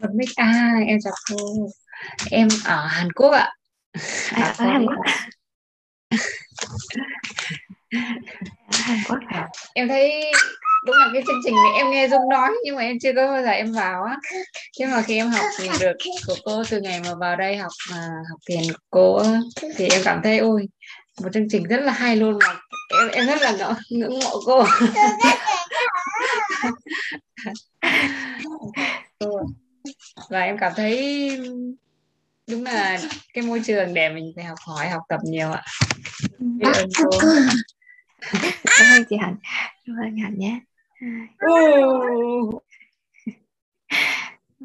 Bật mic. À em chào cô. Em ở Hàn Quốc ạ. À, ở Hàn Quốc. Hàn Quốc à? em thấy đúng là cái chương trình này em nghe Dung nói nhưng mà em chưa có bao giờ em vào á. Nhưng mà khi em học được của cô từ ngày mà vào đây học mà học thiền của cô thì em cảm thấy ôi một chương trình rất là hay luôn mà em em rất là ngỡ, ngưỡng mộ cô và em cảm thấy đúng là cái môi trường để mình phải học hỏi học tập nhiều ạ. Cảm ơn chị hạnh. Cảm ơn hạnh nhé.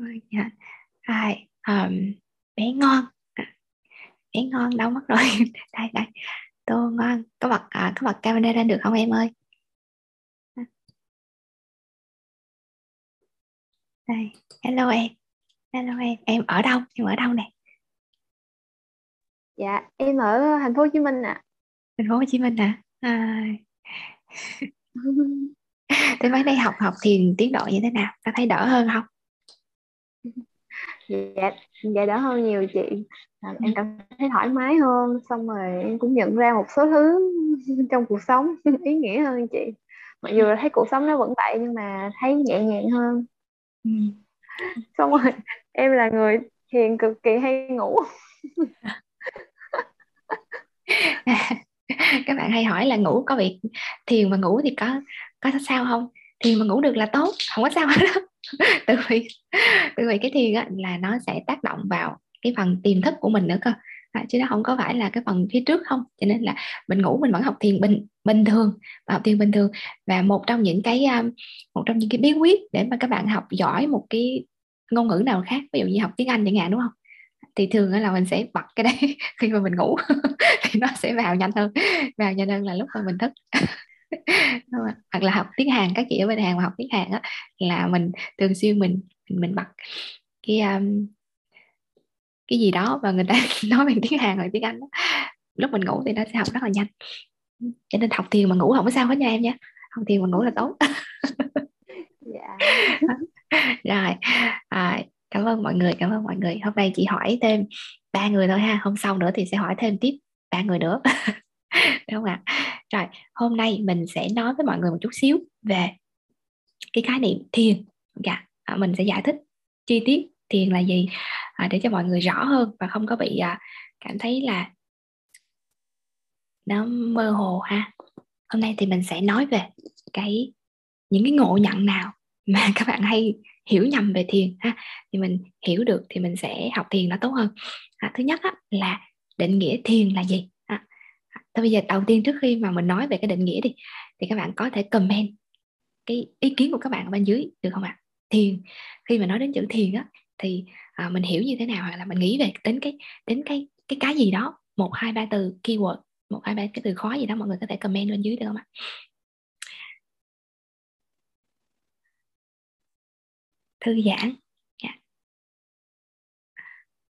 Chị hạnh. Hai um, bé ngon. Bé ngon đâu mất rồi. Đây đây. Tô ngon. Có bật à, có bật camera lên được không em ơi? Đây. Hello em hello em em ở đâu? Em ở đâu nè? Dạ em ở thành phố Hồ Chí Minh ạ. À. thành phố Hồ Chí Minh à, à. thế mấy đây học học thiền tiến độ như thế nào? Có thấy đỡ hơn không? Dạ dạ đỡ hơn nhiều chị. À, em cảm thấy thoải mái hơn xong rồi em cũng nhận ra một số thứ trong cuộc sống ý nghĩa hơn chị. Mặc dù là thấy cuộc sống nó vẫn vậy nhưng mà thấy nhẹ nhàng hơn. Ừ. xong rồi em là người thiền cực kỳ hay ngủ. Các bạn hay hỏi là ngủ có bị thiền mà ngủ thì có có sao không? Thiền mà ngủ được là tốt không có sao hết đó tự vì tự vì cái thiền á, là nó sẽ tác động vào cái phần tiềm thức của mình nữa cơ. À, chứ nó không có phải là cái phần phía trước không. Cho nên là mình ngủ mình vẫn học thiền bình bình thường và học thiền bình thường. Và một trong những cái um, một trong những cái bí quyết để mà các bạn học giỏi một cái ngôn ngữ nào khác ví dụ như học tiếng anh chẳng hạn đúng không? Thì thường là mình sẽ bật cái đấy khi mà mình ngủ thì nó sẽ vào nhanh hơn vào nhanh hơn là lúc mà mình thức. Hoặc là học tiếng Hàn các chị ở bên Hàn mà học tiếng Hàn á là mình thường xuyên mình mình, mình bật cái um, cái gì đó và người ta nói bằng tiếng Hàn hoặc tiếng Anh đó. lúc mình ngủ thì nó sẽ học rất là nhanh. Cho nên học thiền mà ngủ không có sao hết nha em nhé học thiền mà ngủ là tốt. Dạ. rồi à, cảm ơn mọi người cảm ơn mọi người. Hôm nay chị hỏi thêm ba người thôi ha hôm sau nữa thì sẽ hỏi thêm tiếp ba người nữa. Đúng không ạ? Rồi hôm nay mình sẽ nói với mọi người một chút xíu về cái khái niệm thiền. Dạ à, mình sẽ giải thích chi tiết thiền là gì à, để cho mọi người rõ hơn và không có bị à, cảm thấy là nó mơ hồ ha. Hôm nay thì mình sẽ nói về cái những cái ngộ nhận nào mà các bạn hay hiểu nhầm về thiền ha thì mình hiểu được thì mình sẽ học thiền nó tốt hơn. À, thứ nhất á, là định nghĩa thiền là gì? À, à, thôi bây giờ đầu tiên trước khi mà mình nói về cái định nghĩa đi thì các bạn có thể comment cái ý kiến của các bạn ở bên dưới được không ạ? Thiền khi mà nói đến chữ thiền á thì à, mình hiểu như thế nào hoặc là mình nghĩ về đến cái đến cái cái cái gì đó một hai ba từ keyword một hai ba cái từ khó gì đó mọi người có thể comment bên dưới được không ạ? Thư giãn. Yeah.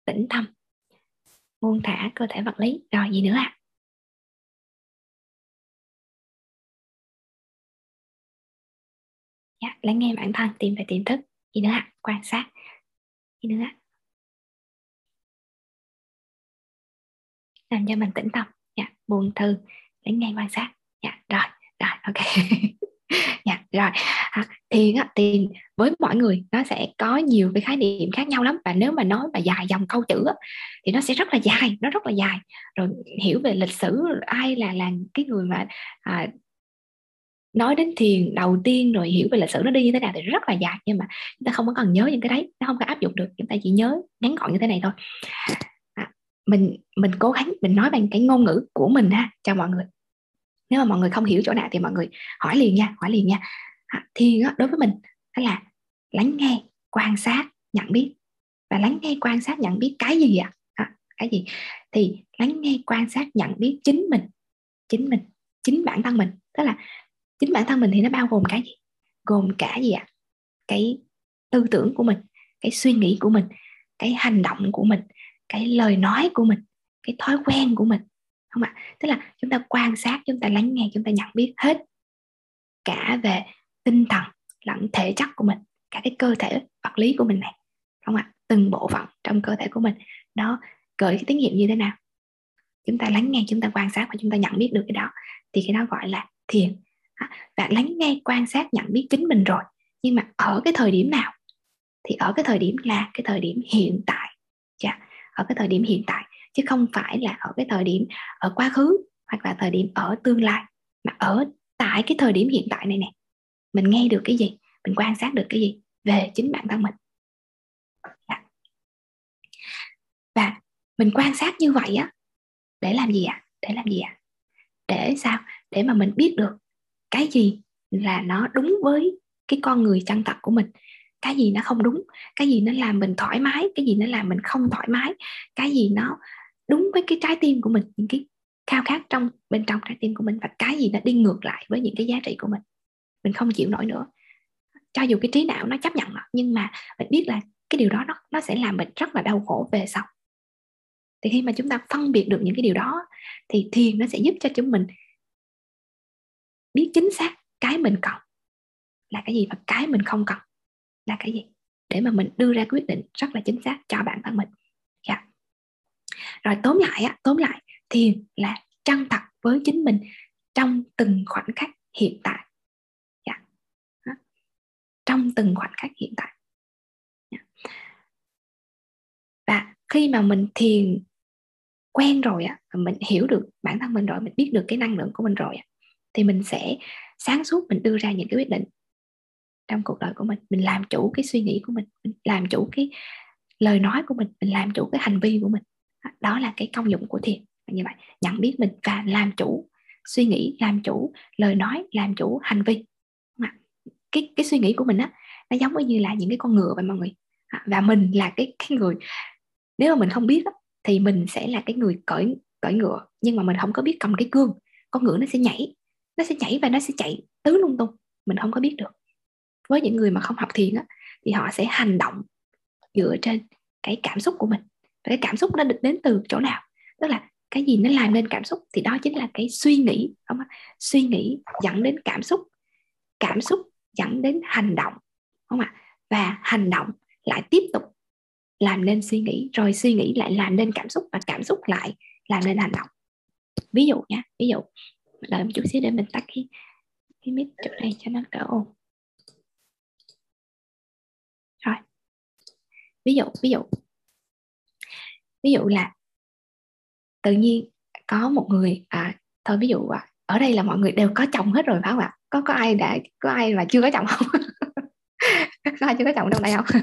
Tĩnh tâm. Buông thả cơ thể vật lý. Rồi gì nữa ạ? À? dạ, lắng nghe bản thân tìm về tiềm thức. Gì nữa ạ? À? quan sát. Gì nữa ạ? À? làm cho mình tĩnh tâm. Dạ, buông thư. Lắng nghe quan sát. Dạ, rồi rồi ok. dạ rồi. À, thiền á thiền với mọi người nó sẽ có nhiều cái khái niệm khác nhau lắm và nếu mà nói mà dài dòng câu chữ á, thì nó sẽ rất là dài nó rất là dài. Rồi hiểu về lịch sử ai là là cái người mà à, nói đến thiền đầu tiên rồi hiểu về lịch sử nó đi như thế nào thì rất là dài nhưng mà chúng ta không có cần nhớ những cái đấy nó không có áp dụng được chúng ta chỉ nhớ ngắn gọn như thế này thôi. À, mình mình cố gắng mình nói bằng cái ngôn ngữ của mình ha cho mọi người nếu mà mọi người không hiểu chỗ nào thì mọi người hỏi liền nha hỏi liền nha. À, thiền á, đối với mình đó là lắng nghe quan sát nhận biết. Và lắng nghe quan sát nhận biết cái gì ạ? À? à, cái gì? Thì lắng nghe quan sát nhận biết chính mình chính mình chính bản thân mình. Tức là chính bản thân mình thì nó bao gồm cái gì? Gồm cả gì ạ? À? cái tư tưởng của mình cái suy nghĩ của mình cái hành động của mình cái lời nói của mình cái thói quen của mình không ạ. Tức là chúng ta quan sát, chúng ta lắng nghe, chúng ta nhận biết hết cả về tinh thần, lẫn thể chất của mình, cả cái cơ thể vật lý của mình này. Không ạ. Từng bộ phận trong cơ thể của mình. Nó gửi cái tín hiệu như thế nào? Chúng ta lắng nghe, chúng ta quan sát và chúng ta nhận biết được cái đó. Thì cái đó gọi là thiền. Và lắng nghe, quan sát, nhận biết chính mình rồi. Nhưng mà ở cái thời điểm nào? Thì ở cái thời điểm là cái thời điểm hiện tại. Dạ. Ở cái thời điểm hiện tại chứ không phải là ở cái thời điểm ở quá khứ hoặc là thời điểm ở tương lai, mà ở tại cái thời điểm hiện tại này nè. Mình nghe được cái gì? Mình quan sát được cái gì về chính bản thân mình. Dạ. Và mình quan sát như vậy á, để làm gì ạ? À? để làm gì ạ? À? để sao? Để mà mình biết được cái gì là nó đúng với cái con người chân thật của mình. Cái gì nó không đúng, cái gì nó làm mình thoải mái, cái gì nó làm mình không thoải mái, cái gì nó đúng với cái trái tim của mình, những cái khao khát trong, bên trong trái tim của mình và cái gì nó đi ngược lại với những cái giá trị của mình. Mình không chịu nổi nữa. Cho dù cái trí não nó chấp nhận nó nhưng mà mình biết là cái điều đó nó nó sẽ làm mình rất là đau khổ về sau. Thì khi mà chúng ta phân biệt được những cái điều đó, thì thiền nó sẽ giúp cho chúng mình biết chính xác cái mình cần là cái gì và cái mình không cần là cái gì để mà mình đưa ra quyết định rất là chính xác cho bản thân mình. Yeah. Rồi tóm lại á, tóm lại thiền là chân thật với chính mình trong từng khoảnh khắc hiện tại yeah. Dạ. trong từng khoảnh khắc hiện tại yeah. Dạ. và khi mà mình thiền quen rồi á mình hiểu được bản thân mình rồi, mình biết được cái năng lượng của mình rồi thì mình sẽ sáng suốt mình đưa ra những cái quyết định trong cuộc đời của mình mình làm chủ cái suy nghĩ của mình mình làm chủ cái lời nói của mình mình làm chủ cái hành vi của mình đó là cái công dụng của thiền. Như vậy nhận biết mình và làm chủ suy nghĩ làm chủ lời nói làm chủ hành vi. Cái cái suy nghĩ của mình á nó giống như là những cái con ngựa vậy mọi người. À, và mình là cái cái người nếu mà mình không biết á, thì mình sẽ là cái người cởi cởi ngựa. Nhưng mà mình không có biết cầm cái cương con ngựa nó sẽ nhảy nó sẽ nhảy và nó sẽ chạy tứ lung tung. Mình không có biết được. Với những người mà không học thiền á, thì họ sẽ hành động dựa trên cái cảm xúc của mình cái cảm xúc nó đến từ chỗ nào? Tức là cái gì nó làm nên cảm xúc thì đó chính là cái suy nghĩ không suy nghĩ dẫn đến cảm xúc cảm xúc dẫn đến hành động không ạ? Và hành động lại tiếp tục làm nên suy nghĩ, rồi suy nghĩ lại làm nên cảm xúc và cảm xúc lại làm nên hành động. Ví dụ nha, ví dụ, đợi một chút xíu để mình tắt cái cái mic chỗ này cho nó đỡ ồn. Rồi. Ví dụ ví dụ ví dụ là tự nhiên có một người à, thôi ví dụ à, ở đây là mọi người đều có chồng hết rồi phải không ạ? Có có ai đã có ai mà chưa có chồng không? Có ai chưa có chồng trong đây không?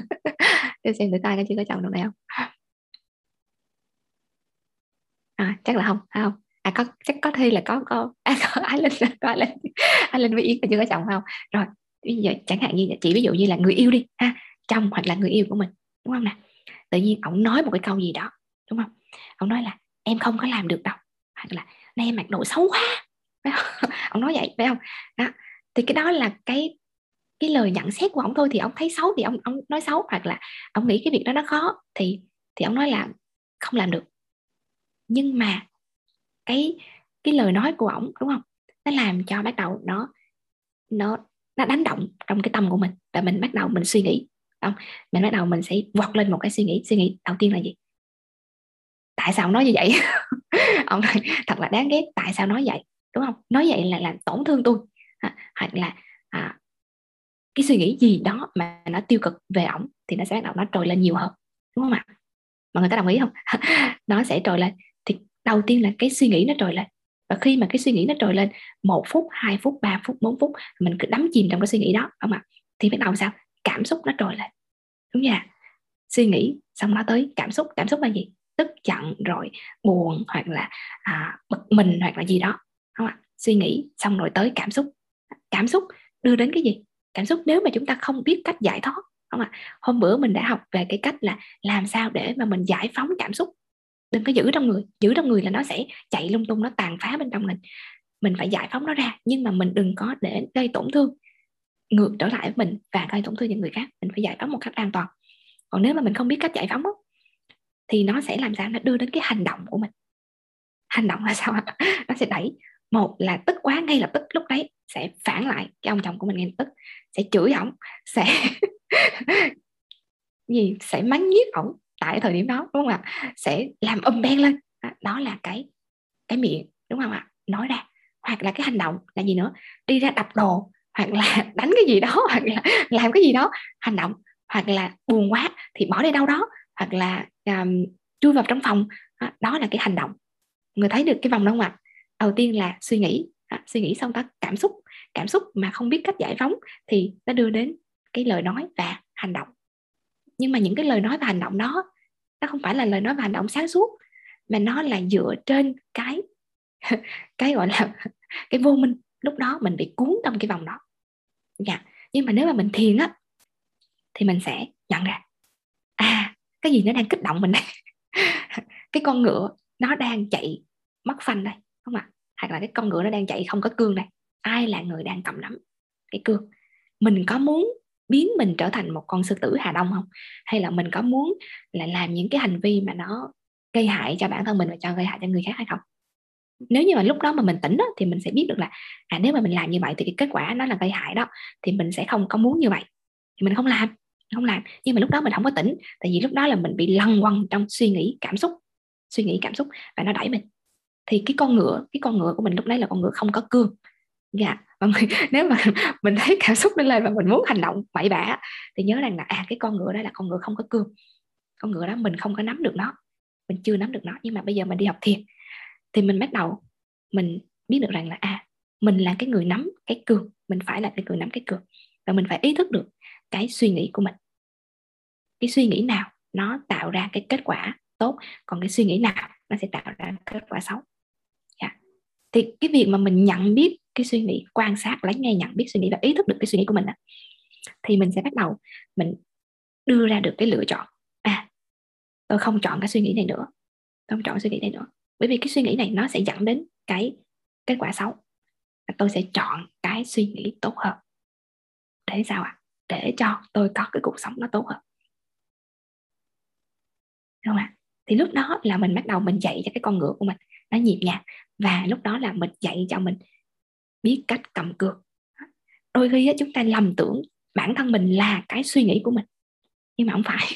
Để xem thử ai có chưa có chồng trong đây không? À, chắc là không phải không? À có chắc có thi là có có à, có ai linh có ai linh. Ai linh với yến là chưa có chồng không? Rồi bây giờ chẳng hạn như chị ví dụ như là người yêu đi ha chồng hoặc là người yêu của mình đúng không nè? Tự nhiên ổng nói một cái câu gì đó đúng không? Ông nói là, em không có làm được đâu. Hoặc là, nay em mặc đồ xấu quá. Ông nói vậy, phải không? Đó. Thì cái đó là cái cái lời nhận xét của ông thôi thì ông thấy xấu thì ông ông nói xấu. Hoặc là ông nghĩ cái việc đó nó khó thì thì ông nói là không làm được. Nhưng mà cái cái lời nói của ổng, đúng không? Nó làm cho bắt đầu nó nó nó đánh động trong cái tâm của mình. Và mình bắt đầu mình suy nghĩ không? Mình bắt đầu mình sẽ vọt lên một cái suy nghĩ. Suy nghĩ đầu tiên là gì? Tại sao ông nói như vậy? Ông nói thật là đáng ghét tại sao nói vậy? Đúng không? Nói vậy là làm tổn thương tôi. À, hoặc là à, cái suy nghĩ gì đó mà nó tiêu cực về ổng thì nó sẽ bắt đầu nó trồi lên nhiều hơn. Đúng không ạ? Mọi người có đồng ý không? Nó sẽ trồi lên. Thì đầu tiên là cái suy nghĩ nó trồi lên. Và khi mà cái suy nghĩ nó trồi lên một phút hai phút ba phút bốn phút mình cứ đắm chìm trong cái suy nghĩ đó không ạ? Thì bắt đầu sao? Cảm xúc nó trồi lên. Đúng nha suy nghĩ xong nó tới cảm xúc. Cảm xúc là gì? Tức giận rồi buồn hoặc là à, bực mình hoặc là gì đó. Không ạ suy nghĩ xong rồi tới cảm xúc. Cảm xúc đưa đến cái gì? Cảm xúc nếu mà chúng ta không biết cách giải thoát không ạ. Hôm bữa mình đã học về cái cách là làm sao để mà mình giải phóng cảm xúc. Đừng có giữ trong người giữ trong người là nó sẽ chạy lung tung nó tàn phá bên trong mình. Mình phải giải phóng nó ra nhưng mà mình đừng có để gây tổn thương ngược trở lại với mình và gây tổn thương những người khác. Mình phải giải phóng một cách an toàn. Còn nếu mà mình không biết cách giải phóng đó, thì nó sẽ làm sao? Nó đưa đến cái hành động của mình. Hành động là sao? Nó sẽ đẩy. Một là tức quá, ngay lập tức, lúc đấy sẽ phản lại cái ông chồng của mình ngay lập tức, sẽ chửi ổng, sẽ gì? Sẽ mắng nhiếc ổng tại thời điểm đó, đúng không ạ? Sẽ làm âm ben lên. À, đó là cái cái miệng, đúng không ạ? Nói ra. Hoặc là cái hành động là gì nữa? Đi ra đập đồ, hoặc là đánh cái gì đó, hoặc là làm cái gì đó. Hành động, hoặc là buồn quá thì bỏ đi đâu đó hoặc là um, chui vào trong phòng. À, đó là cái hành động. Người thấy được cái vòng đó không ạ đầu tiên là suy nghĩ. À, suy nghĩ xong ta cảm xúc. Cảm xúc mà không biết cách giải phóng thì nó đưa đến cái lời nói và hành động. Nhưng mà những cái lời nói và hành động đó nó không phải là lời nói và hành động sáng suốt mà nó là dựa trên cái cái gọi là cái vô minh. Lúc đó mình bị cuốn trong cái vòng đó. Dạ. Nhưng mà nếu mà mình thiền á thì mình sẽ nhận ra. À cái gì nó đang kích động mình đây cái con ngựa nó đang chạy mất phanh đây không ạ? Hoặc là cái con ngựa nó đang chạy không có cương đây. Ai là người đang cầm nắm cái cương? Mình có muốn biến mình trở thành một con sư tử hà đông không? Hay là mình có muốn là làm những cái hành vi mà nó gây hại cho bản thân mình và cho gây hại cho người khác hay không? Nếu như mà lúc đó mà mình tỉnh đó, thì mình sẽ biết được là à nếu mà mình làm như vậy thì cái kết quả nó là gây hại đó thì mình sẽ không có muốn như vậy. Thì mình không làm không làm. Nhưng mà lúc đó mình không có tỉnh tại vì lúc đó là mình bị lăn quăng trong suy nghĩ cảm xúc suy nghĩ cảm xúc và nó đẩy mình. Thì cái con ngựa cái con ngựa của mình lúc đấy là con ngựa không có cương. Dạ và mình, nếu mà mình thấy cảm xúc lên lên và mình muốn hành động bậy bạ thì nhớ rằng là à cái con ngựa đó là con ngựa không có cương. Con ngựa đó mình không có nắm được nó mình chưa nắm được nó nhưng mà bây giờ mình đi học thiền thì mình bắt đầu mình biết được rằng là à mình là cái người nắm cái cương mình phải là cái người nắm cái cương và mình phải ý thức được cái suy nghĩ của mình. Cái suy nghĩ nào nó tạo ra cái kết quả tốt còn cái suy nghĩ nào nó sẽ tạo ra kết quả xấu? Yeah. Thì cái việc mà mình nhận biết cái suy nghĩ quan sát lắng nghe nhận biết suy nghĩ và ý thức được cái suy nghĩ của mình đó, thì mình sẽ bắt đầu mình đưa ra được cái lựa chọn. À tôi không chọn cái suy nghĩ này nữa. Tôi không chọn suy nghĩ này nữa. Bởi vì cái suy nghĩ này nó sẽ dẫn đến cái kết quả xấu. Tôi sẽ chọn cái suy nghĩ tốt hơn. Để sao ạ? à? Để cho tôi có cái cuộc sống nó tốt hơn. Đúng không ạ? Thì lúc đó là mình bắt đầu mình dạy cho cái con ngựa của mình, nó nhịp nhàng. Và lúc đó là mình dạy cho mình biết cách cầm cược. Đôi khi chúng ta lầm tưởng bản thân mình là cái suy nghĩ của mình. Nhưng mà không phải.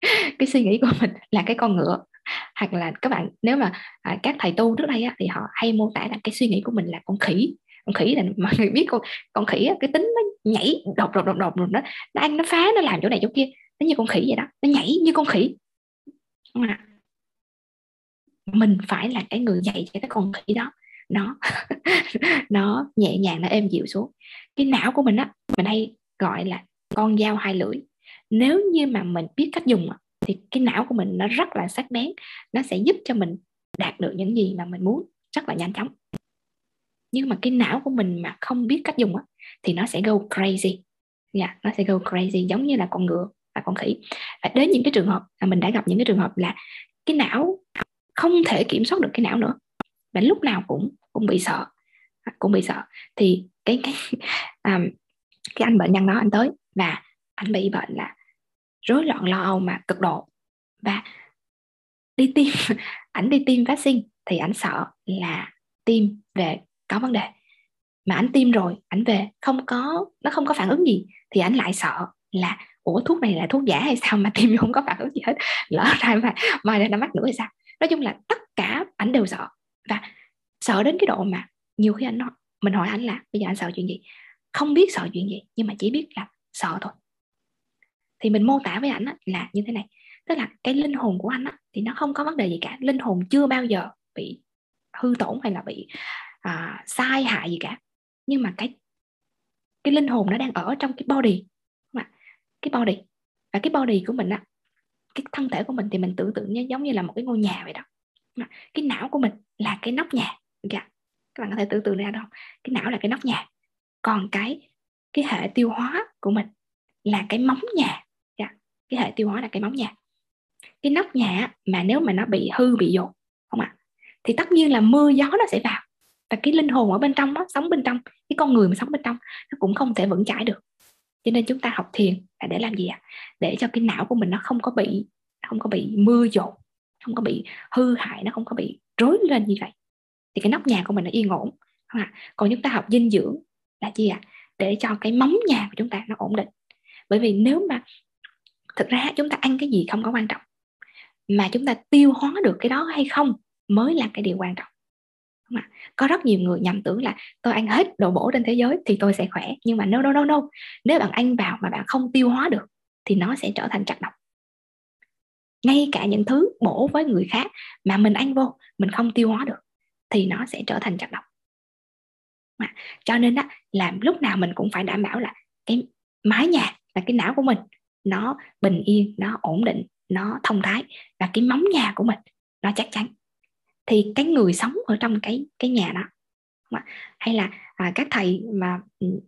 Cái suy nghĩ của mình là cái con ngựa. Hoặc là các bạn, nếu mà à, các thầy tu trước đây thì họ hay mô tả là cái suy nghĩ của mình là con khỉ con khỉ là mọi người biết con con khỉ á, cái tính nó nhảy đột đột đột đột rồi nó nó ăn nó phá nó làm chỗ này chỗ kia nó như con khỉ vậy đó nó nhảy như con khỉ. Mình phải là cái người dạy cho cái con khỉ đó. Nó nó nhẹ nhàng nó êm dịu xuống. Cái não của mình á mình hay gọi là con dao hai lưỡi. Nếu như mà mình biết cách dùng thì cái não của mình nó rất là sắc bén nó sẽ giúp cho mình đạt được những gì mà mình muốn rất là nhanh chóng nhưng mà cái não của mình mà không biết cách dùng á thì nó sẽ go crazy. Dạ yeah, nó sẽ go crazy giống như là con ngựa và con khỉ. Và đến những cái trường hợp là mình đã gặp những cái trường hợp là cái não không thể kiểm soát được cái não nữa. Và lúc nào cũng cũng bị sợ. À, cũng bị sợ. Thì cái cái um, cái anh bệnh nhân đó anh tới và anh bị bệnh là rối loạn lo âu mà cực độ. Và đi tiêm ảnh đi tiêm vaccine thì ảnh sợ là tiêm về có vấn đề. Mà ảnh tiêm rồi, ảnh về, không có, nó không có phản ứng gì, thì ảnh lại sợ là, ủa, thuốc này là thuốc giả hay sao mà tiêm không có phản ứng gì hết? Lỡ ra mà, mai ra mắc nữa hay sao? Nói chung là tất cả ảnh đều sợ. Và sợ đến cái độ mà nhiều khi anh nói, mình hỏi anh là, bây giờ anh sợ chuyện gì? Không biết sợ chuyện gì, nhưng mà chỉ biết là sợ thôi. Thì mình mô tả với anh là như thế này. Tức là cái linh hồn của anh thì nó không có vấn đề gì cả. Linh hồn chưa bao giờ bị hư tổn hay là bị à, sai hại gì cả. Nhưng mà cái cái linh hồn nó đang ở trong cái body cái body. Và cái body của mình á cái thân thể của mình thì mình tưởng tượng như giống như là một cái ngôi nhà vậy đó cái não của mình là cái nóc nhà. Okay. các bạn có thể tưởng tượng ra đâu cái não là cái nóc nhà. Còn cái cái hệ tiêu hóa của mình là cái móng nhà. Dạ. cái hệ tiêu hóa là cái móng nhà. Cái nóc nhà mà nếu mà nó bị hư bị dột không ạ? À, thì tất nhiên là mưa gió nó sẽ vào và cái linh hồn ở bên trong đó, sống bên trong, cái con người mà sống bên trong, nó cũng không thể vững chãi được. Cho nên chúng ta học thiền là để làm gì ạ? Để cho cái não của mình nó không có bị, không có bị mưa dột, không có bị hư hại, nó không có bị rối lên như vậy. Thì cái nóc nhà của mình nó yên ổn. Không ạ? Còn chúng ta học dinh dưỡng là gì ạ? Để cho cái móng nhà của chúng ta nó ổn định. Bởi vì nếu mà thực ra chúng ta ăn cái gì không có quan trọng, mà chúng ta tiêu hóa được cái đó hay không mới là cái điều quan trọng có rất nhiều người nhầm tưởng là tôi ăn hết đồ bổ trên thế giới thì tôi sẽ khỏe. Nhưng mà no no no no. Nếu bạn ăn vào mà bạn không tiêu hóa được thì nó sẽ trở thành chất độc. Ngay cả những thứ bổ với người khác mà mình ăn vô, mình không tiêu hóa được thì nó sẽ trở thành chất độc. Mà cho nên đó làm lúc nào mình cũng phải đảm bảo là cái mái nhà là cái não của mình, nó bình yên, nó ổn định, nó thông thái. Và cái móng nhà của mình, nó chắc chắn thì cái người sống ở trong cái cái nhà đó hay là à, các thầy mà ừ,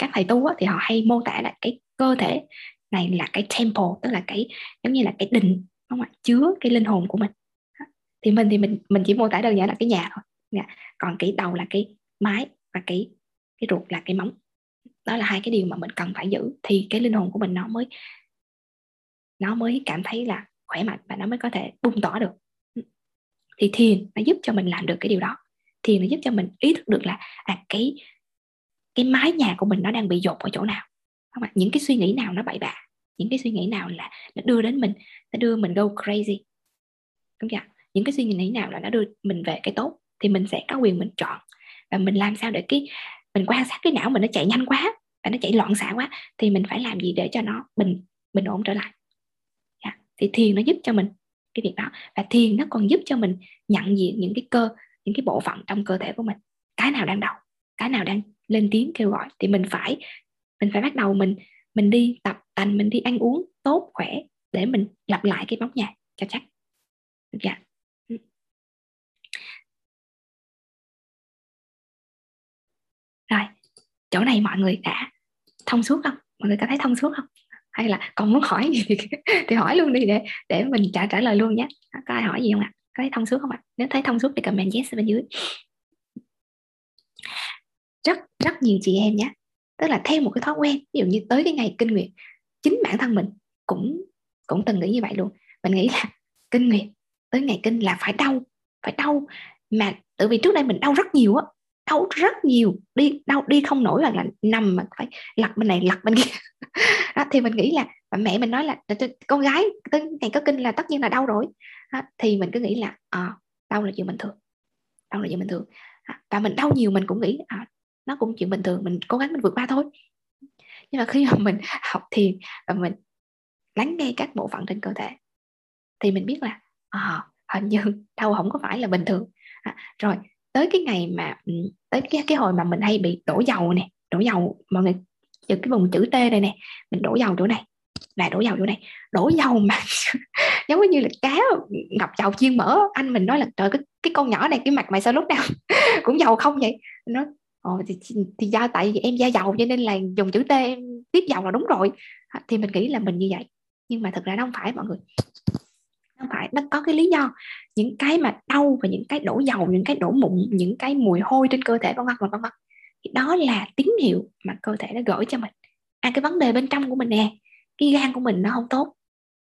các thầy tu á, thì họ hay mô tả là cái cơ thể này là cái temple tức là cái giống như là cái đình không ạ? Chứa cái linh hồn của mình. Thì mình thì mình mình chỉ mô tả đơn giản là cái nhà thôi. Nhà. còn cái đầu là cái mái và cái cái ruột là cái móng. Đó là hai cái điều mà mình cần phải giữ. Thì cái linh hồn của mình nó mới nó mới cảm thấy là khỏe mạnh và nó mới có thể bung tỏa được thì thiền nó giúp cho mình làm được cái điều đó. Thiền nó giúp cho mình ý thức được là à cái cái mái nhà của mình nó đang bị dột ở chỗ nào. Không ạ? Những cái suy nghĩ nào nó bậy bạ, những cái suy nghĩ nào là nó đưa đến mình, nó đưa mình go crazy. Đúng chưa những cái suy nghĩ nào là nó đưa mình về cái tốt thì mình sẽ có quyền mình chọn. Và mình làm sao để cái, mình quan sát cái não mình nó chạy nhanh quá và nó chạy loạn xạ quá thì mình phải làm gì để cho nó bình bình ổn trở lại. Yeah. thì thiền nó giúp cho mình cái việc đó. Và thiền nó còn giúp cho mình nhận diện những cái cơ, những cái bộ phận trong cơ thể của mình. Cái nào đang đau, cái nào đang lên tiếng kêu gọi thì mình phải mình phải bắt đầu mình mình đi tập tành, mình đi ăn uống tốt, khỏe để mình lặp lại cái bóng nhà cho chắc. Được chưa rồi, chỗ này mọi người đã thông suốt không? Mọi người có thấy thông suốt không? Hay là còn muốn hỏi gì thì, thì hỏi luôn đi để để mình trả trả lời luôn nhé. Có ai hỏi gì không ạ? Có thấy thông suốt không ạ? Nếu thấy thông suốt thì comment yes bên dưới. Rất rất nhiều chị em nhé. Tức là theo một cái thói quen ví dụ như tới cái ngày kinh nguyệt chính bản thân mình cũng cũng từng nghĩ như vậy luôn. Mình nghĩ là kinh nguyệt tới ngày kinh là phải đau phải đau. Mà tự vì trước đây mình đau rất nhiều á đau rất nhiều đi đau đi không nổi hoặc là nằm mà phải lật bên này lật bên kia. Đó, thì mình nghĩ là và mẹ mình nói là con gái tới ngày có kinh là tất nhiên là đau rồi. Đó, thì mình cứ nghĩ là à, đau là chuyện bình thường đau là chuyện bình thường. Và mình đau nhiều mình cũng nghĩ à, nó cũng chuyện bình thường mình cố gắng mình vượt qua thôi. Nhưng mà khi mà mình học thiền và mình lắng nghe các bộ phận trên cơ thể thì mình biết là à, hình như đau không có phải là bình thường. À, rồi tới cái ngày mà ừ, tới cái cái hồi mà mình hay bị đổ dầu nè đổ dầu mọi người giờ cái vùng chữ T này nè mình đổ dầu chỗ này là đổ dầu chỗ này. Đổ dầu mà giống như là cá ngập dầu chiên mỡ anh mình nói là trời cái cái con nhỏ này cái mặt mày sao lúc nào cũng dầu không vậy? Nó Ồ, thì, thì do tại vì em da dầu cho nên là dùng chữ T em tiếp dầu là đúng rồi. Thì mình nghĩ là mình như vậy. Nhưng mà thật ra nó không phải mọi người không phải, nó có cái lý do. Những cái mà đau và những cái đổ dầu, những cái đổ mụn, những cái mùi hôi trên cơ thể, vân vân vân vân thì đó là tín hiệu mà cơ thể nó gửi cho mình. À cái vấn đề bên trong của mình nè, cái gan của mình nó không tốt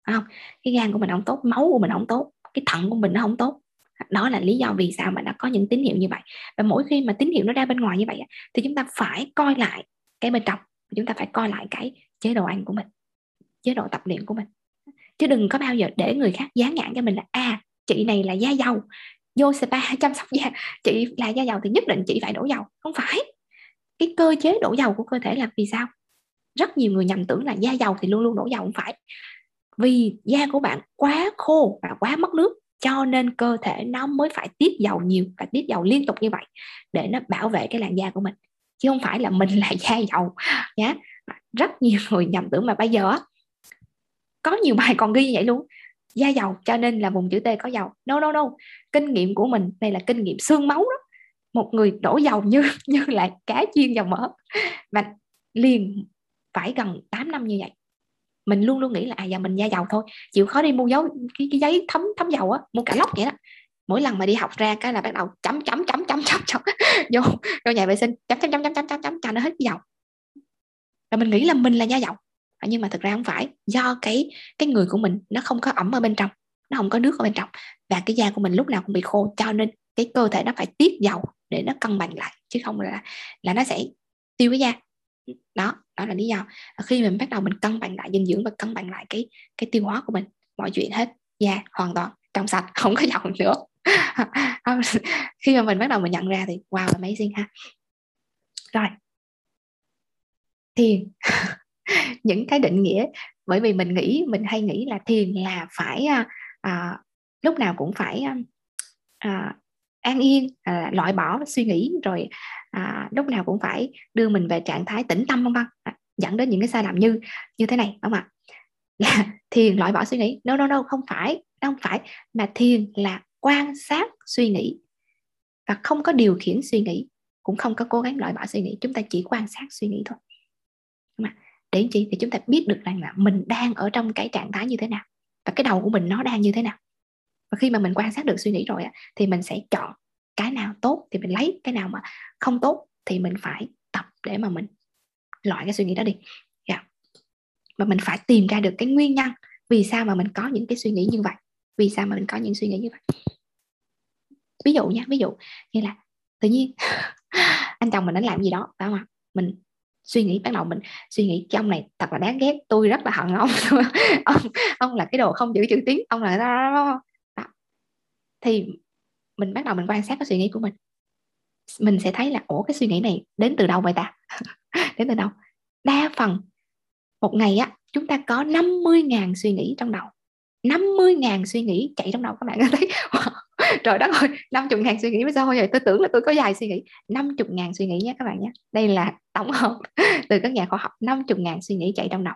không? Cái gan của mình không tốt, máu của mình không tốt, cái thận của mình nó không tốt. Đó là lý do vì sao mà nó có những tín hiệu như vậy. Và mỗi khi mà tín hiệu nó ra bên ngoài như vậy thì chúng ta phải coi lại cái bên trong chúng ta phải coi lại cái chế độ ăn của mình, chế độ tập luyện của mình chứ đừng có bao giờ để người khác dán nhãn cho mình là a à, chị này là da dầu vô spa chăm sóc da chị là da dầu thì nhất định chị phải đổ dầu. Không phải. Cái cơ chế đổ dầu của cơ thể là vì sao? Rất nhiều người nhầm tưởng là da dầu thì luôn luôn đổ dầu không phải. Vì da của bạn quá khô và quá mất nước cho nên cơ thể nó mới phải tiết dầu nhiều và tiết dầu liên tục như vậy để nó bảo vệ cái làn da của mình. Chứ không phải là mình là da dầu. Nhé rất nhiều người nhầm tưởng mà bây giờ có nhiều bài còn ghi như vậy luôn da dầu cho nên là vùng chữ T có dầu no no no kinh nghiệm của mình đây là kinh nghiệm xương máu đó một người đổ dầu như như là cá chiên dầu mỡ và liền phải gần 8 năm như vậy mình luôn luôn nghĩ là à giờ mình da dầu thôi chịu khó đi mua dấu cái, cái giấy thấm thấm dầu á mua cả lốc vậy đó mỗi lần mà đi học ra cái là bắt đầu chấm chấm chấm chấm chấm chấm vô vô nhà vệ sinh chấm chấm chấm chấm chấm chấm chấm cho nó hết dầu và mình nghĩ là mình là da dầu À, nhưng mà thực ra không phải, do cái cái người của mình nó không có ẩm ở bên trong, nó không có nước ở bên trong. Và cái da của mình lúc nào cũng bị khô, cho nên cái cơ thể nó phải tiết dầu để nó cân bằng lại, chứ không là là nó sẽ tiêu cái da. Đó đó là lý do. Khi mình bắt đầu mình cân bằng lại, dinh dưỡng và cân bằng lại cái cái tiêu hóa của mình, mọi chuyện hết, da hoàn toàn, trong sạch, không có dầu nữa. Khi mà mình bắt đầu mình nhận ra thì, wow, amazing ha. Rồi. Thiền. những cái định nghĩa. Bởi vì mình nghĩ mình hay nghĩ là thiền là phải à, à lúc nào cũng phải à, à, an yên à, loại bỏ suy nghĩ rồi à, lúc nào cũng phải đưa mình về trạng thái tĩnh tâm vân vân. À, dẫn đến những cái sai lầm như như thế này không ạ? Là thiền loại bỏ suy nghĩ. No no no không phải không phải. Mà thiền là quan sát suy nghĩ và không có điều khiển suy nghĩ cũng không có cố gắng loại bỏ suy nghĩ. Chúng ta chỉ quan sát suy nghĩ thôi để chi? Thì chúng ta biết được rằng là mình đang ở trong cái trạng thái như thế nào và cái đầu của mình nó đang như thế nào. Và khi mà mình quan sát được, suy nghĩ rồi thì mình sẽ chọn cái nào tốt thì mình lấy, cái nào mà không tốt thì mình phải tập để mà mình loại cái suy nghĩ đó đi. Yeah. Và mình phải tìm ra được cái nguyên nhân vì sao mà mình có những cái suy nghĩ như vậy, vì sao mà mình có những suy nghĩ như vậy. Ví dụ nha, ví dụ như là tự nhiên anh chồng mình đã làm gì đó, phải không ạ? Mình suy nghĩ bắt đầu mình suy nghĩ, trong này thật là đáng ghét, tôi rất là hận ông. Ông ông là cái đồ không giữ chữ tiếng, ông là đó. thì mình bắt đầu mình quan sát cái suy nghĩ của mình. Mình sẽ thấy là, ủa, cái suy nghĩ này đến từ đâu vậy ta? Đến từ đâu? Đa phần, một ngày á, chúng ta có 50.000 suy nghĩ trong đầu. 50.000 suy nghĩ chạy trong đầu các bạn. Có thấy trời đất ơi 50 ngàn suy nghĩ mới sao vậy tôi tưởng là tôi có dài suy nghĩ. 50 ngàn suy nghĩ nhé các bạn nhé. Đây là tổng hợp từ các nhà khoa học. 50 ngàn suy nghĩ chạy trong đầu.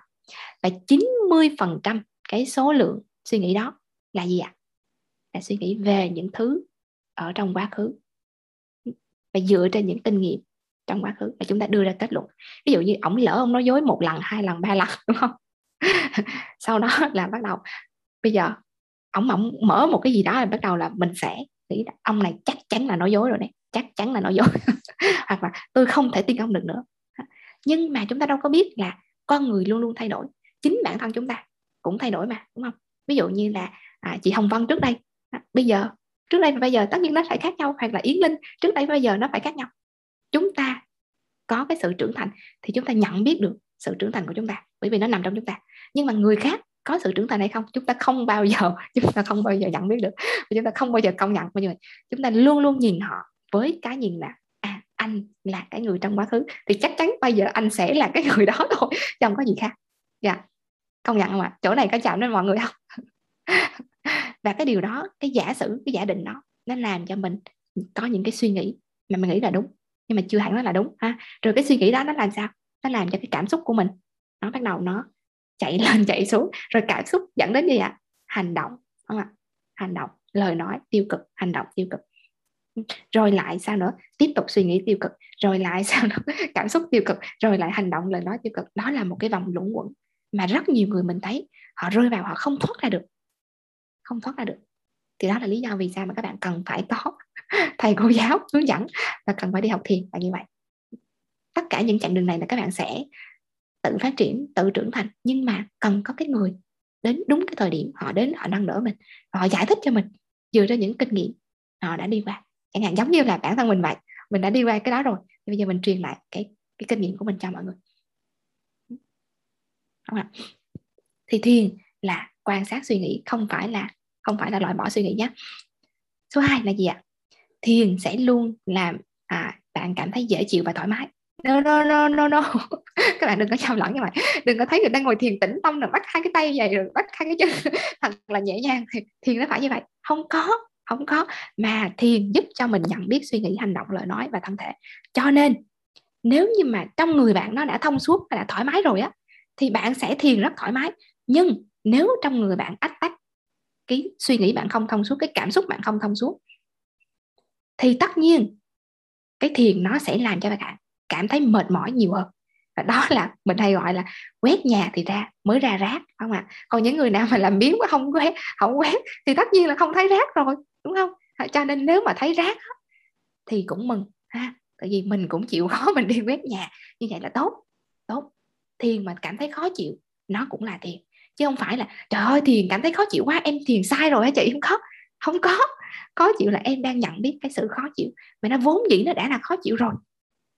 Và 90 phần trăm cái số lượng suy nghĩ đó là gì ạ? À? là suy nghĩ về những thứ ở trong quá khứ. Và dựa trên những kinh nghiệm trong quá khứ. Và chúng ta đưa ra kết luận. Ví dụ như ổng lỡ ông nói dối một lần, hai lần, ba lần, đúng không? Sau đó là bắt đầu, bây giờ ổng ổng mở một cái gì đó là bắt đầu là mình sẽ nghĩ ông này chắc chắn là nói dối rồi đấy, chắc chắn là nói dối. Hoặc là tôi không thể tin ông được nữa. Nhưng mà chúng ta đâu có biết là con người luôn luôn thay đổi. Chính bản thân chúng ta cũng thay đổi mà đúng không? Ví dụ như là à, chị Hồng Vân trước đây à, bây giờ trước đây và bây giờ tất nhiên nó phải khác nhau hoặc là Yến Linh trước đây và bây giờ nó phải khác nhau. Chúng ta có cái sự trưởng thành thì chúng ta nhận biết được sự trưởng thành của chúng ta bởi vì nó nằm trong chúng ta. Nhưng mà người khác có sự trưởng thành hay không, chúng ta không bao giờ chúng ta không bao giờ nhận biết được, và chúng ta không bao giờ công nhận. Bao giờ chúng ta luôn luôn nhìn họ với cái nhìn là à anh là cái người trong quá khứ, thì chắc chắn bây giờ anh sẽ là cái người đó thôi, chứ không có gì khác. Dạ. Yeah. công nhận không ạ? Chỗ này có chạm đến mọi người không? Và cái điều đó, cái giả sử, cái giả định đó, nó làm cho mình có những cái suy nghĩ mà mình nghĩ là đúng, nhưng mà chưa hẳn nó là đúng, ha. Rồi cái suy nghĩ đó nó làm sao? Nó làm cho cái cảm xúc của mình, nó bắt đầu nó chạy lên, chạy xuống. Rồi cảm xúc dẫn đến gì ạ? Hành động. Không ạ? Hành động. Lời nói tiêu cực. Hành động tiêu cực. Rồi lại sao nữa? Tiếp tục suy nghĩ tiêu cực. Rồi lại sao nữa? Cảm xúc tiêu cực. Rồi lại hành động, lời nói tiêu cực. Đó là một cái vòng luẩn quẩn mà rất nhiều người mình thấy họ rơi vào, họ không thoát ra được. Không thoát ra được. Thì đó là lý do vì sao mà các bạn cần phải có thầy cô giáo hướng dẫn và cần phải đi học thiền là như vậy. Tất cả những chặng đường này là các bạn sẽ tự phát triển tự trưởng thành. Nhưng mà cần có cái người đến đúng cái thời điểm họ đến họ nâng đỡ mình họ giải thích cho mình. Dựa trên những kinh nghiệm họ đã đi qua. Chẳng hạn giống như là bản thân mình vậy mình đã đi qua cái đó rồi thì bây giờ mình truyền lại cái cái kinh nghiệm của mình cho mọi người. Không ạ? Thì thiền là quan sát suy nghĩ không phải là không phải là loại bỏ suy nghĩ nhé. Số 2 là gì ạ? Thiền sẽ luôn làm à, bạn cảm thấy dễ chịu và thoải mái no no no no no. Các bạn đừng có nhầm lẫn như vậy đừng có thấy người đang ngồi thiền tĩnh tâm rồi bắt hai cái tay vậy rồi bắt hai cái chân. Thật là nhẹ nhàng. Thì thiền nó phải như vậy. Không có không có. Mà thiền giúp cho mình nhận biết suy nghĩ, hành động, lời nói và thân thể. Cho nên, nếu như mà trong người bạn nó đã thông suốt và đã thoải mái rồi á, thì bạn sẽ thiền rất thoải mái. Nhưng nếu trong người bạn ách tắc, cái suy nghĩ bạn không thông suốt, cái cảm xúc bạn không thông suốt, thì tất nhiên cái thiền nó sẽ làm cho bạn cảm thấy mệt mỏi nhiều hơn. Và đó là mình hay gọi là quét nhà thì ra, mới ra rác không ạ? À? còn những người nào mà làm biếng mà không quét không quét thì tất nhiên là không thấy rác rồi, đúng không? Cho nên nếu mà thấy rác thì cũng mừng, ha. Tại vì mình cũng chịu khó mình đi quét nhà, như vậy là tốt tốt. Thiền mà cảm thấy khó chịu, nó cũng là thiền. Chứ không phải là, trời ơi, thiền cảm thấy khó chịu quá, em thiền sai rồi hả chị? Không có không có. Khó chịu là em đang nhận biết cái sự khó chịu, mà nó vốn dĩ nó đã là khó chịu rồi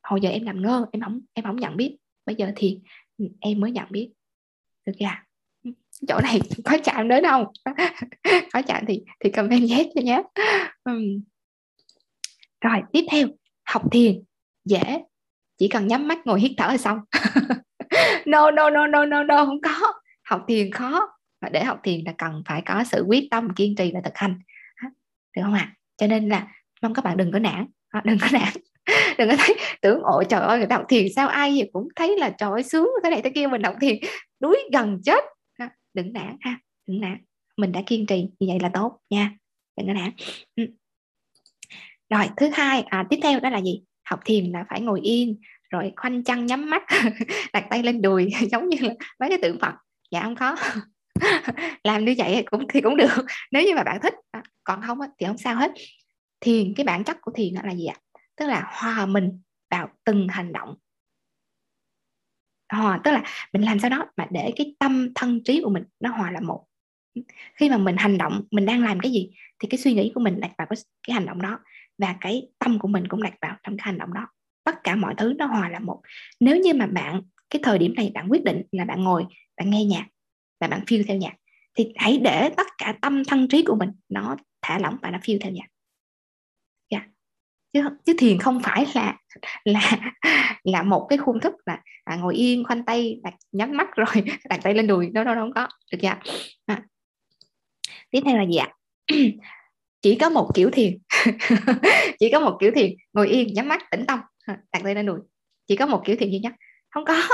hồi giờ em làm ngơ, em không em không nhận biết. Bây giờ thì ừ, em mới nhận biết. Được chưa ừ, chỗ này có chạm đến không? Có chạm thì thì comment yes cho nhé. Uhm. rồi, tiếp theo. Học thiền. Dễ. Chỉ cần nhắm mắt ngồi hít thở là xong. No no no no no no, không có. Học thiền khó. Và để học thiền là cần phải có sự quyết tâm, kiên trì và thực hành. Được không ạ? À? cho nên là mong các bạn đừng có nản. Ờ, đừng có nản đừng có thấy tưởng ồ trời ơi người ta học thiền sao ai gì cũng thấy là trời ơi sướng cái này cái kia mình học thiền đuối gần chết. Đừng nản ha đừng nản mình đã kiên trì như vậy là tốt nha đừng có nản. Ừ. Rồi thứ hai à, tiếp theo đó là gì? Học thiền là phải ngồi yên rồi khoanh chân nhắm mắt đặt tay lên đùi giống như là mấy cái tượng phật. Dạ không có. Làm như vậy cũng thì cũng được nếu như mà bạn thích. Còn không thì không sao hết. Thiền cái bản chất của thiền là gì ạ? Tức là hòa mình vào từng hành động. Hòa tức là mình làm sao đó mà để cái tâm thân trí của mình nó hòa là một. Khi mà mình hành động mình đang làm cái gì thì cái suy nghĩ của mình đặt vào cái, cái hành động đó và cái tâm của mình cũng đặt vào trong cái hành động đó. Tất cả mọi thứ nó hòa là một. Nếu như mà bạn cái thời điểm này bạn quyết định là bạn ngồi bạn nghe nhạc và bạn phiêu theo nhạc thì hãy để tất cả tâm thân trí của mình nó thả lỏng và nó phiêu theo nhạc chứ chứ thiền không phải là là là một cái khuôn thức là à, ngồi yên khoanh tay đặt nhắm mắt rồi đặt tay lên đùi. Đâu đâu không có. Được chưa à. tiếp theo là gì ạ? Chỉ có một kiểu thiền. Chỉ có một kiểu thiền ngồi yên nhắm mắt tĩnh tâm à, đặt tay lên đùi. Chỉ có một kiểu thiền duy nhất. Không có.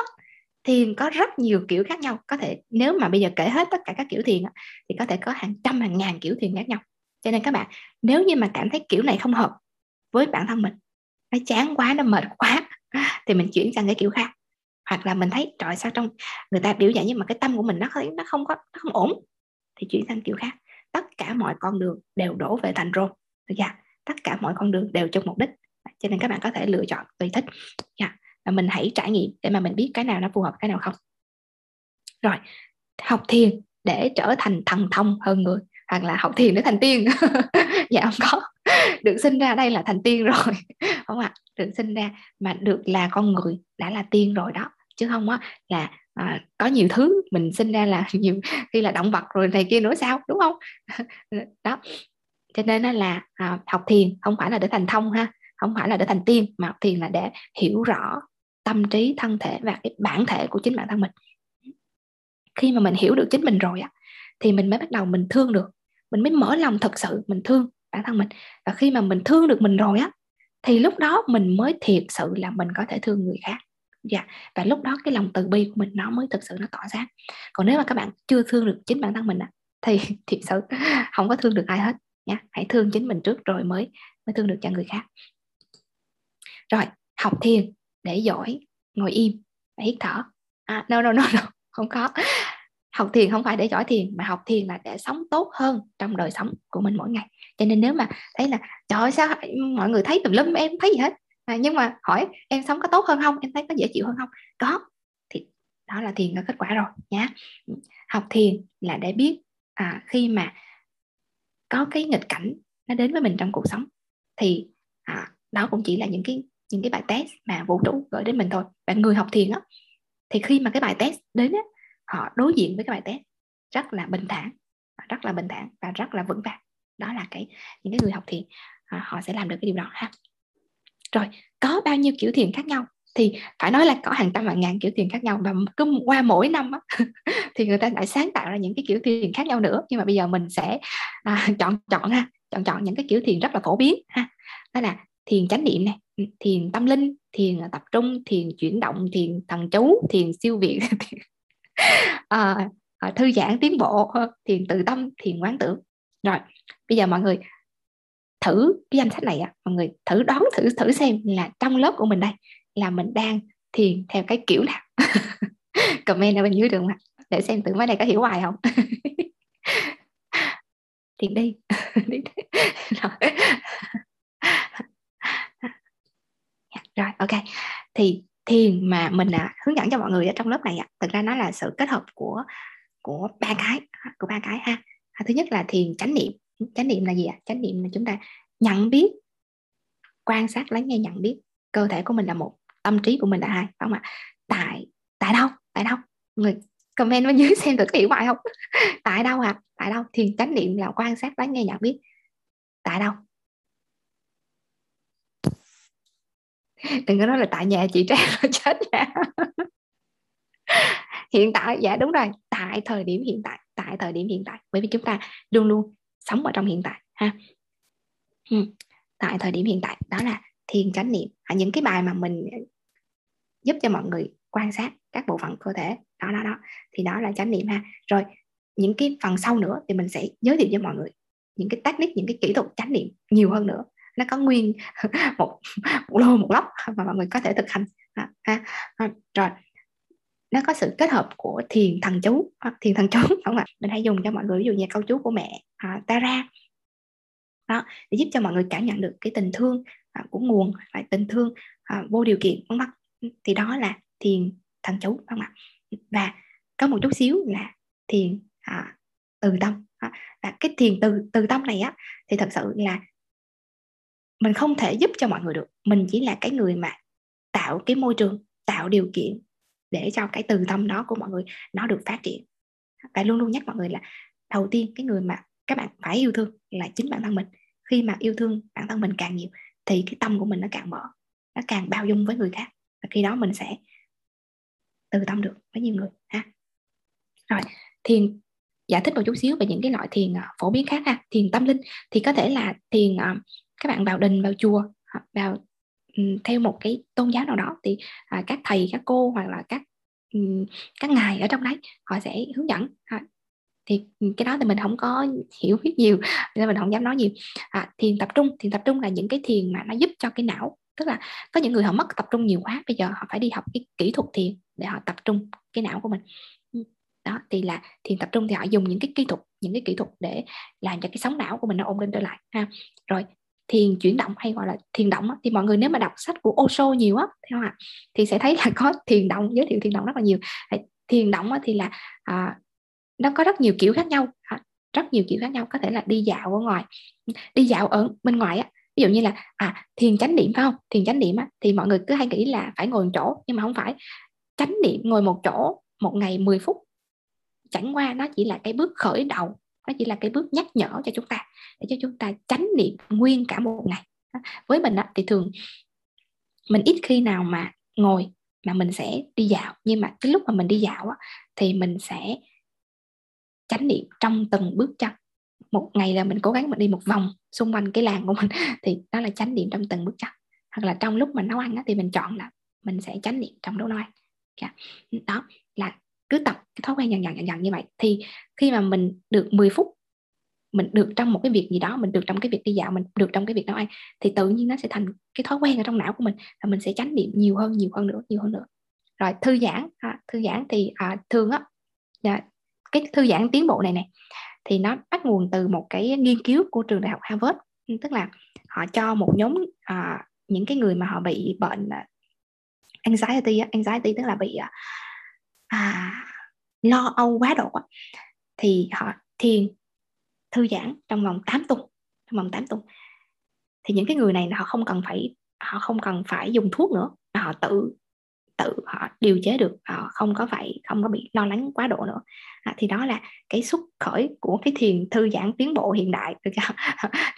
Thiền có rất nhiều kiểu khác nhau. Có thể nếu mà bây giờ kể hết tất cả các kiểu thiền thì có thể có hàng trăm hàng ngàn kiểu thiền khác nhau. Cho nên các bạn nếu như mà cảm thấy kiểu này không hợp với bản thân mình. Nó chán quá, nó mệt quá, thì mình chuyển sang cái kiểu khác. Hoặc là mình thấy, trời, sao trong người ta biểu dạng nhưng mà cái tâm của mình nó nó không có, nó không ổn, thì chuyển sang kiểu khác. Tất cả mọi con đường đều đổ về thành rô được chưa tất cả mọi con đường đều chung mục đích. Cho nên các bạn có thể lựa chọn tùy thích. Yeah. và mình hãy trải nghiệm để mà mình biết cái nào nó phù hợp, cái nào không. Rồi, học thiền để trở thành thần thông hơn người, hoặc là học thiền để thành tiên. Dạ không có. được sinh ra đây là thành tiên rồi. Không ạ được sinh ra mà được là con người đã là tiên rồi đó. Chứ không á là à, có nhiều thứ mình sinh ra là nhiều khi là động vật rồi này kia nữa sao đúng không? Đó. Cho nên là à, học thiền không phải là để thành thông ha không phải là để thành tiên mà học thiền là để hiểu rõ tâm trí thân thể và cái bản thể của chính bản thân mình. Khi mà mình hiểu được chính mình rồi á thì mình mới bắt đầu mình thương được mình mới mở lòng thật sự mình thương bản thân mình. Và khi mà mình thương được mình rồi á thì lúc đó mình mới thiệt sự là mình có thể thương người khác. Dạ. Và lúc đó cái lòng từ bi của mình nó mới thực sự nó tỏ ra. Còn nếu mà các bạn chưa thương được chính bản thân mình á, thì thiệt sự không có thương được ai hết. Nha. Hãy thương chính mình trước rồi mới mới thương được cho người khác. Rồi học thiền để giỏi ngồi im và hít thở. À, no no no no không có học thiền không phải để giỏi thiền mà học thiền là để sống tốt hơn trong đời sống của mình mỗi ngày. Cho nên nếu mà thấy là trời ơi sao mọi người thấy tùm lum em thấy gì hết. À, nhưng mà hỏi em sống có tốt hơn không? Em thấy có dễ chịu hơn không? Có. Thì đó là thiền có kết quả rồi nhá. Học thiền là để biết à, khi mà có cái nghịch cảnh nó đến với mình trong cuộc sống thì à, đó cũng chỉ là những cái những cái bài test mà vũ trụ gửi đến mình thôi. Và người học thiền á thì khi mà cái bài test đến á họ đối diện với cái bài test rất là bình thản rất là bình thản và rất là vững vàng. Đó là cái những cái người học thiền à, họ sẽ làm được cái điều đó ha. Rồi có bao nhiêu kiểu thiền khác nhau? Thì phải nói là có hàng trăm hàng ngàn kiểu thiền khác nhau và cứ qua mỗi năm á, thì người ta lại sáng tạo ra những cái kiểu thiền khác nhau nữa. Nhưng mà bây giờ mình sẽ à, chọn chọn ha chọn chọn những cái kiểu thiền rất là phổ biến ha. Đó là thiền chánh niệm này ừ, thiền tâm linh thiền tập trung thiền chuyển động thiền thần chú thiền siêu việt. à, à, thư giãn tiến bộ ờ, thiền tự tâm thiền quán tưởng. Rồi bây giờ mọi người thử cái danh sách này á mọi người thử đoán thử thử xem là trong lớp của mình đây là mình đang thiền theo cái kiểu nào. Comment ở bên dưới được không ạ? Để xem tự mấy này có hiểu hoài không? Thiền đi. Rồi. Dạ, rồi ok. Thì thiền mà mình à, hướng dẫn cho mọi người ở trong lớp này thực ra nó là sự kết hợp của của ba cái của ba cái ha. À, thứ nhất là thiền chánh niệm. Chánh niệm là gì ạ? Chánh niệm là chúng ta nhận biết quan sát lắng nghe nhận biết. Cơ thể của mình là một tâm trí của mình là hai phải không ạ? Tại tại đâu? Tại đâu? Người comment bên dưới xem được hiểu bài không? Tại đâu ạ? À? tại đâu? Thiền chánh niệm là quan sát lắng nghe nhận biết. Tại đâu? Đừng có nói là tại nhà chị trang là chết nha. Hiện tại dạ đúng rồi tại thời điểm hiện tại tại thời điểm hiện tại. Bởi vì chúng ta luôn luôn sống ở trong hiện tại ha. Ừ. tại thời điểm hiện tại đó là thiền chánh niệm. À, những cái bài mà mình giúp cho mọi người quan sát các bộ phận cơ thể đó đó đó thì đó là chánh niệm ha. Rồi những cái phần sau nữa thì mình sẽ giới thiệu cho mọi người những cái technique những cái kỹ thuật chánh niệm nhiều hơn nữa nó có nguyên một một lô một lóc mà mọi người có thể thực hành. Ha, à, à, rồi. Nó có sự kết hợp của thiền thần chú. À, thiền thần chú không ạ? Mình hay dùng cho mọi người ví dụ như câu chú của mẹ à, ta ra đó để giúp cho mọi người cảm nhận được cái tình thương à, của nguồn và tình thương à, vô điều kiện vân vân. Thì đó là thiền thần chú không ạ? Và có một chút xíu là thiền à, từ tâm. À, và cái thiền từ từ tâm này á thì thật sự là mình không thể giúp cho mọi người được. Mình chỉ là cái người mà tạo cái môi trường, tạo điều kiện để cho cái từ tâm đó của mọi người nó được phát triển. Và luôn luôn nhắc mọi người là đầu tiên cái người mà các bạn phải yêu thương là chính bản thân mình. Khi mà yêu thương bản thân mình càng nhiều thì cái tâm của mình nó càng mở, nó càng bao dung với người khác. Và khi đó mình sẽ từ tâm được với nhiều người, ha. Rồi, thiền, giải thích một chút xíu về những cái loại thiền à, phổ biến khác ha. Thiền tâm linh thì có thể là thiền à, các bạn vào đình vào chùa vào um, theo một cái tôn giáo nào đó thì à, các thầy các cô hoặc là các um, các ngài ở trong đấy họ sẽ hướng dẫn. À, thì cái đó thì mình không có hiểu biết nhiều nên mình không dám nói nhiều. À, thiền tập trung thiền tập trung là những cái thiền mà nó giúp cho cái não tức là có những người họ mất tập trung nhiều quá bây giờ họ phải đi học cái kỹ thuật thiền để họ tập trung cái não của mình. Đó thì là thiền tập trung thì họ dùng những cái kỹ thuật những cái kỹ thuật để làm cho cái sóng não của mình nó ổn định trở lại. Ha rồi thiền chuyển động hay gọi là thiền động thì mọi người nếu mà đọc sách của Osho nhiều á theo ạ? Thì sẽ thấy là có thiền động giới thiệu thiền động rất là nhiều. Thiền động thì là à, nó có rất nhiều kiểu khác nhau à, rất nhiều kiểu khác nhau. Có thể là đi dạo ở ngoài đi dạo ở bên ngoài á. Ví dụ như là à thiền chánh niệm phải không? Thiền chánh niệm á, thì mọi người cứ hay nghĩ là phải ngồi một chỗ nhưng mà không phải. Chánh niệm ngồi một chỗ một ngày 10 phút chẳng qua nó chỉ là cái bước khởi đầu nó chỉ là cái bước nhắc nhở cho chúng ta để cho chúng ta tránh niệm nguyên cả một ngày. Với mình á, thì thường mình ít khi nào mà ngồi mà mình sẽ đi dạo nhưng mà cái lúc mà mình đi dạo á, thì mình sẽ chánh niệm trong từng bước chân. Một ngày là mình cố gắng mình đi một vòng xung quanh cái làng của mình thì đó là chánh niệm trong từng bước chân. Hoặc là trong lúc mình nấu ăn á, thì mình chọn là mình sẽ chánh niệm trong lúc nấu ăn. Dạ. Đó là cứ tập cái thói quen dần dần dần dần như vậy. Thì khi mà mình được 10 phút mình được trong một cái việc gì đó mình được trong cái việc đi dạo mình được trong cái việc nấu ăn thì tự nhiên nó sẽ thành cái thói quen ở trong não của mình và mình sẽ tránh niệm nhiều hơn nhiều hơn nữa nhiều hơn nữa. Rồi thư giãn à, thư giãn thì à, thường á dạ, cái thư giãn tiến bộ này này thì nó bắt nguồn từ một cái nghiên cứu của trường đại học Harvard. Ừ, tức là họ cho một nhóm à, những cái người mà họ bị bệnh à, anxiety anxiety tức là bị à, à, lo âu quá độ thì họ thiền thư giãn trong vòng 8 tuần trong vòng 8 tuần. Thì những cái người này họ không cần phải họ không cần phải dùng thuốc nữa họ tự tự họ điều chế được họ không có phải không có bị lo lắng quá độ nữa. À, thì đó là cái xuất khởi của cái thiền thư giãn tiến bộ hiện đại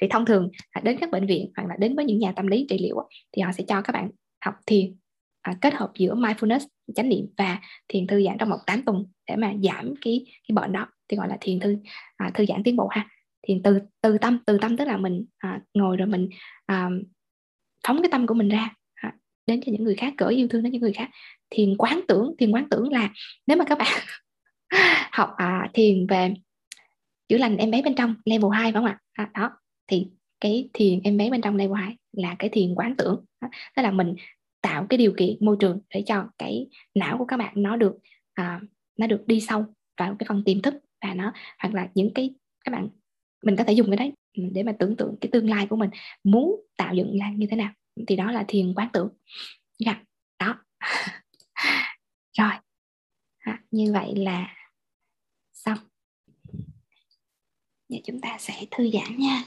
thì thông thường đến các bệnh viện hoặc là đến với những nhà tâm lý trị liệu thì họ sẽ cho các bạn học thiền à, kết hợp giữa mindfulness chánh niệm và thiền thư giãn trong một 8 tuần để mà giảm cái cái bệnh đó thì gọi là thiền thư à, thư giãn tiến bộ ha. Thiền từ từ tâm từ tâm tức là mình à, ngồi rồi mình à, phóng cái tâm của mình ra à, đến cho những người khác cởi yêu thương đến những người khác. Thiền quán tưởng thiền quán tưởng là nếu mà các bạn học à, thiền về chữa lành em bé bên trong level 2 phải không ạ? À, đó thì cái thiền em bé bên trong level 2 là cái thiền quán tưởng đó. tức là mình tạo cái điều kiện môi trường để cho cái não của các bạn nó được à, nó được đi sâu vào cái phần tiềm thức và nó hoặc là những cái các bạn mình có thể dùng cái đấy để mà tưởng tượng cái tương lai của mình muốn tạo dựng là như thế nào. Thì đó là thiền quán tưởng. Dạ đó. Rồi. À, như vậy là xong. Giờ chúng ta sẽ thư giãn nha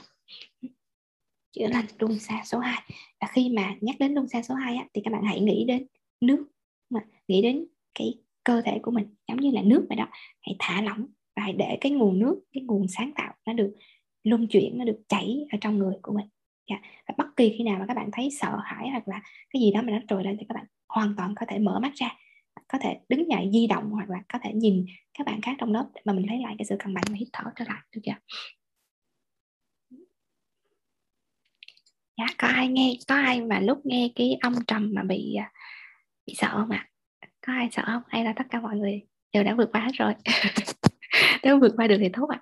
chữa lành luân xa số 2 và khi mà nhắc đến luân xa số 2 á, thì các bạn hãy nghĩ đến nước mà nghĩ đến cái cơ thể của mình giống như là nước vậy đó. Hãy thả lỏng và hãy để cái nguồn nước cái nguồn sáng tạo nó được luân chuyển nó được chảy ở trong người của mình. Dạ. và bất kỳ khi nào mà các bạn thấy sợ hãi hoặc là cái gì đó mà nó trồi lên thì các bạn hoàn toàn có thể mở mắt ra. Có thể đứng dậy di động hoặc là có thể nhìn các bạn khác trong lớp để mà mình lấy lại cái sự cân bằng và hít thở trở lại. Được chưa? Dạ có ai nghe có ai mà lúc nghe cái âm trầm mà bị à, bị sợ không ạ? Có ai sợ không? Hay là tất cả mọi người đều đã vượt qua hết rồi? Nếu vượt qua được thì tốt ạ.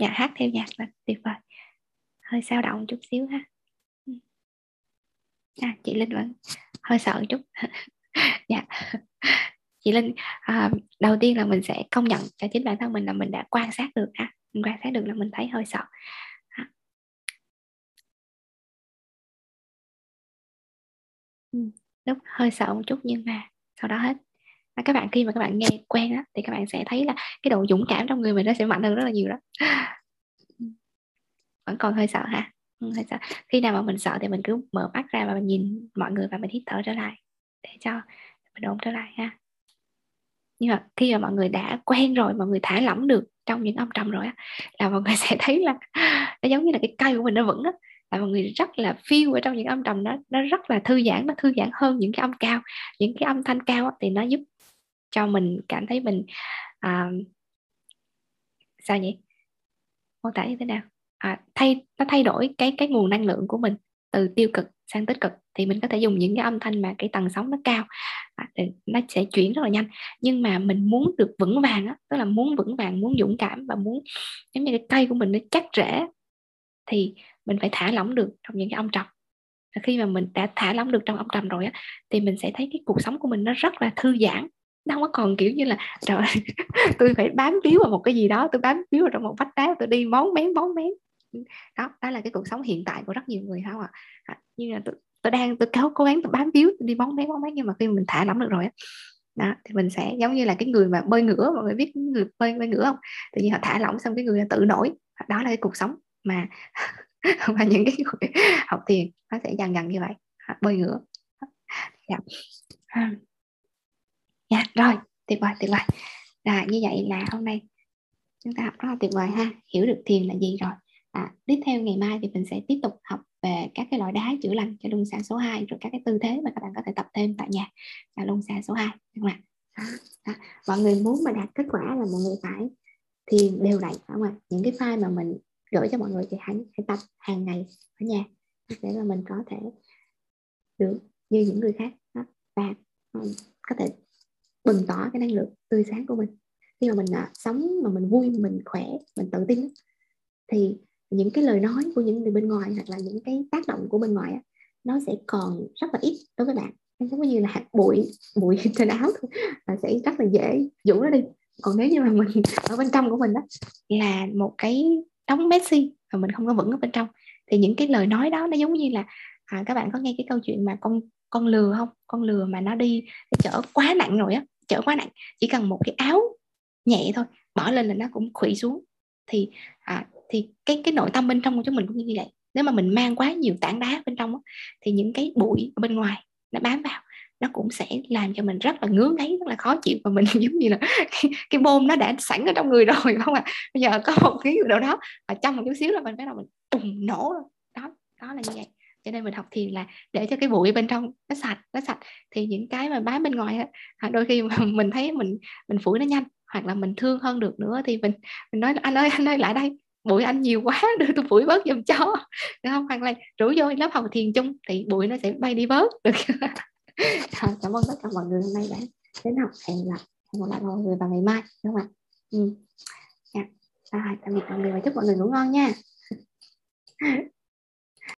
Dạ hát theo nhạc là tuyệt vời. Hơi sao động chút xíu ha. À, chị linh vẫn hơi sợ chút. Dạ. Chị linh à, đầu tiên là mình sẽ công nhận cho chính bản thân mình là mình đã quan sát được ha mình quan sát được là mình thấy hơi sợ. À. Ừ, lúc hơi sợ một chút nhưng mà sau đó hết. À, các bạn khi mà các bạn nghe quen á thì các bạn sẽ thấy là cái độ dũng cảm trong người mình nó sẽ mạnh hơn rất là nhiều đó. Ừ. Vẫn còn hơi sợ ha ừ, hơi sợ. Khi nào mà mình sợ thì mình cứ mở mắt ra và mình nhìn mọi người và mình hít thở trở lại để cho mình ổn trở lại ha nhưng mà khi mà mọi người đã quen rồi mọi người thả lỏng được trong những âm trầm rồi á là mọi người sẽ thấy là nó giống như là cái cây của mình nó vững á. Là mọi người rất là feel ở trong những âm trầm đó nó rất là thư giãn nó thư giãn hơn những cái âm cao những cái âm thanh cao á, thì nó giúp cho mình cảm thấy mình à, sao nhỉ? Mô tả như thế nào? À, thay nó thay đổi cái cái nguồn năng lượng của mình từ tiêu cực sang tích cực, thì mình có thể dùng những cái âm thanh mà cái tần sóng nó cao. À, nó sẽ chuyển rất là nhanh. Nhưng mà mình muốn được vững vàng á, tức là muốn vững vàng, muốn dũng cảm và muốn, giống như cái cây của mình nó chắc rễ, thì mình phải thả lỏng được trong những cái âm trầm. Và khi mà mình đã thả lỏng được trong âm trầm rồi á, thì mình sẽ thấy cái cuộc sống của mình nó rất là thư giãn. Nó không có còn kiểu như là, trời tôi phải bám víu vào một cái gì đó, tôi bám víu vào trong một vách đá, tôi đi món mén món mén đó đó là cái cuộc sống hiện tại của rất nhiều người không ạ. À? như là tôi, tôi đang tôi cố cố gắng tôi bám víu tôi đi bóng mấy bóng mấy nhưng mà khi mình thả lỏng được rồi đó thì mình sẽ giống như là cái người mà bơi ngửa mọi người biết người bơi bơi ngửa không? Tự nhiên họ thả lỏng xong cái người tự nổi. Đó là cái cuộc sống mà mà những cái người học thiền nó sẽ dần dần như vậy. Bơi ngửa. Dạ. Dạ rồi tuyệt vời tuyệt vời. Là như vậy là hôm nay chúng ta học rất là tuyệt vời ha. Hiểu được thiền là gì rồi à, tiếp theo ngày mai thì mình sẽ tiếp tục học về các cái loại đá chữa lành cho lung xa số 2 rồi các cái tư thế mà các bạn có thể tập thêm tại nhà cho lung xa số 2 được không ạ? Mọi người muốn mà đạt kết quả là mọi người phải thiền đều đặn phải không ạ? Những cái file mà mình gửi cho mọi người thì hãy, hãy tập hàng ngày ở nhà để mà mình có thể được như những người khác đó. và um, có thể bừng tỏ cái năng lượng tươi sáng của mình. Khi mà mình à, sống mà mình vui mình khỏe mình tự tin thì những cái lời nói của những người bên ngoài hoặc là những cái tác động của bên ngoài nó sẽ còn rất là ít đối với bạn. Nó giống như là hạt bụi bụi trên áo thôi là sẽ rất là dễ dụ nó đi. Còn nếu như mà mình ở bên trong của mình đó là một cái đóng Messi và mình không có vững ở bên trong thì những cái lời nói đó nó giống như là à, các bạn có nghe cái câu chuyện mà con con lừa không? Con lừa mà nó đi chở quá nặng rồi á chở quá nặng chỉ cần một cái áo nhẹ thôi bỏ lên là nó cũng khuỵu xuống. Thì à, thì cái cái nội tâm bên trong của chúng mình cũng như vậy. Nếu mà mình mang quá nhiều tảng đá bên trong thì những cái bụi ở bên ngoài nó bám vào nó cũng sẽ làm cho mình rất là ngứa ngáy rất là khó chịu. Và mình giống như là cái, cái bom nó đã sẵn ở trong người rồi không ạ? À? bây giờ có một cái đâu đó và trong một chút xíu là mình bắt đầu mình bùng nổ đó đó là như vậy. Cho nên mình học thiền là để cho cái bụi bên trong nó sạch nó sạch. Thì những cái mà bám bên ngoài á đôi khi mà mình thấy mình mình phủi nó nhanh hoặc là mình thương hơn được nữa thì mình mình nói anh ơi anh ơi lại đây bụi anh nhiều quá, đưa tôi phủi bớt giùm cho. Được không? Hoặc là rủ vô lớp học thiền chung, thì bụi nó sẽ bay đi bớt. Được cảm ơn tất cả mọi người hôm nay đã đến học. Hẹn gặp một lại mọi người vào ngày mai, đúng không ạ? Ừ. dạ. rồi, tạm biệt mọi người và chúc mọi người ngủ ngon nha.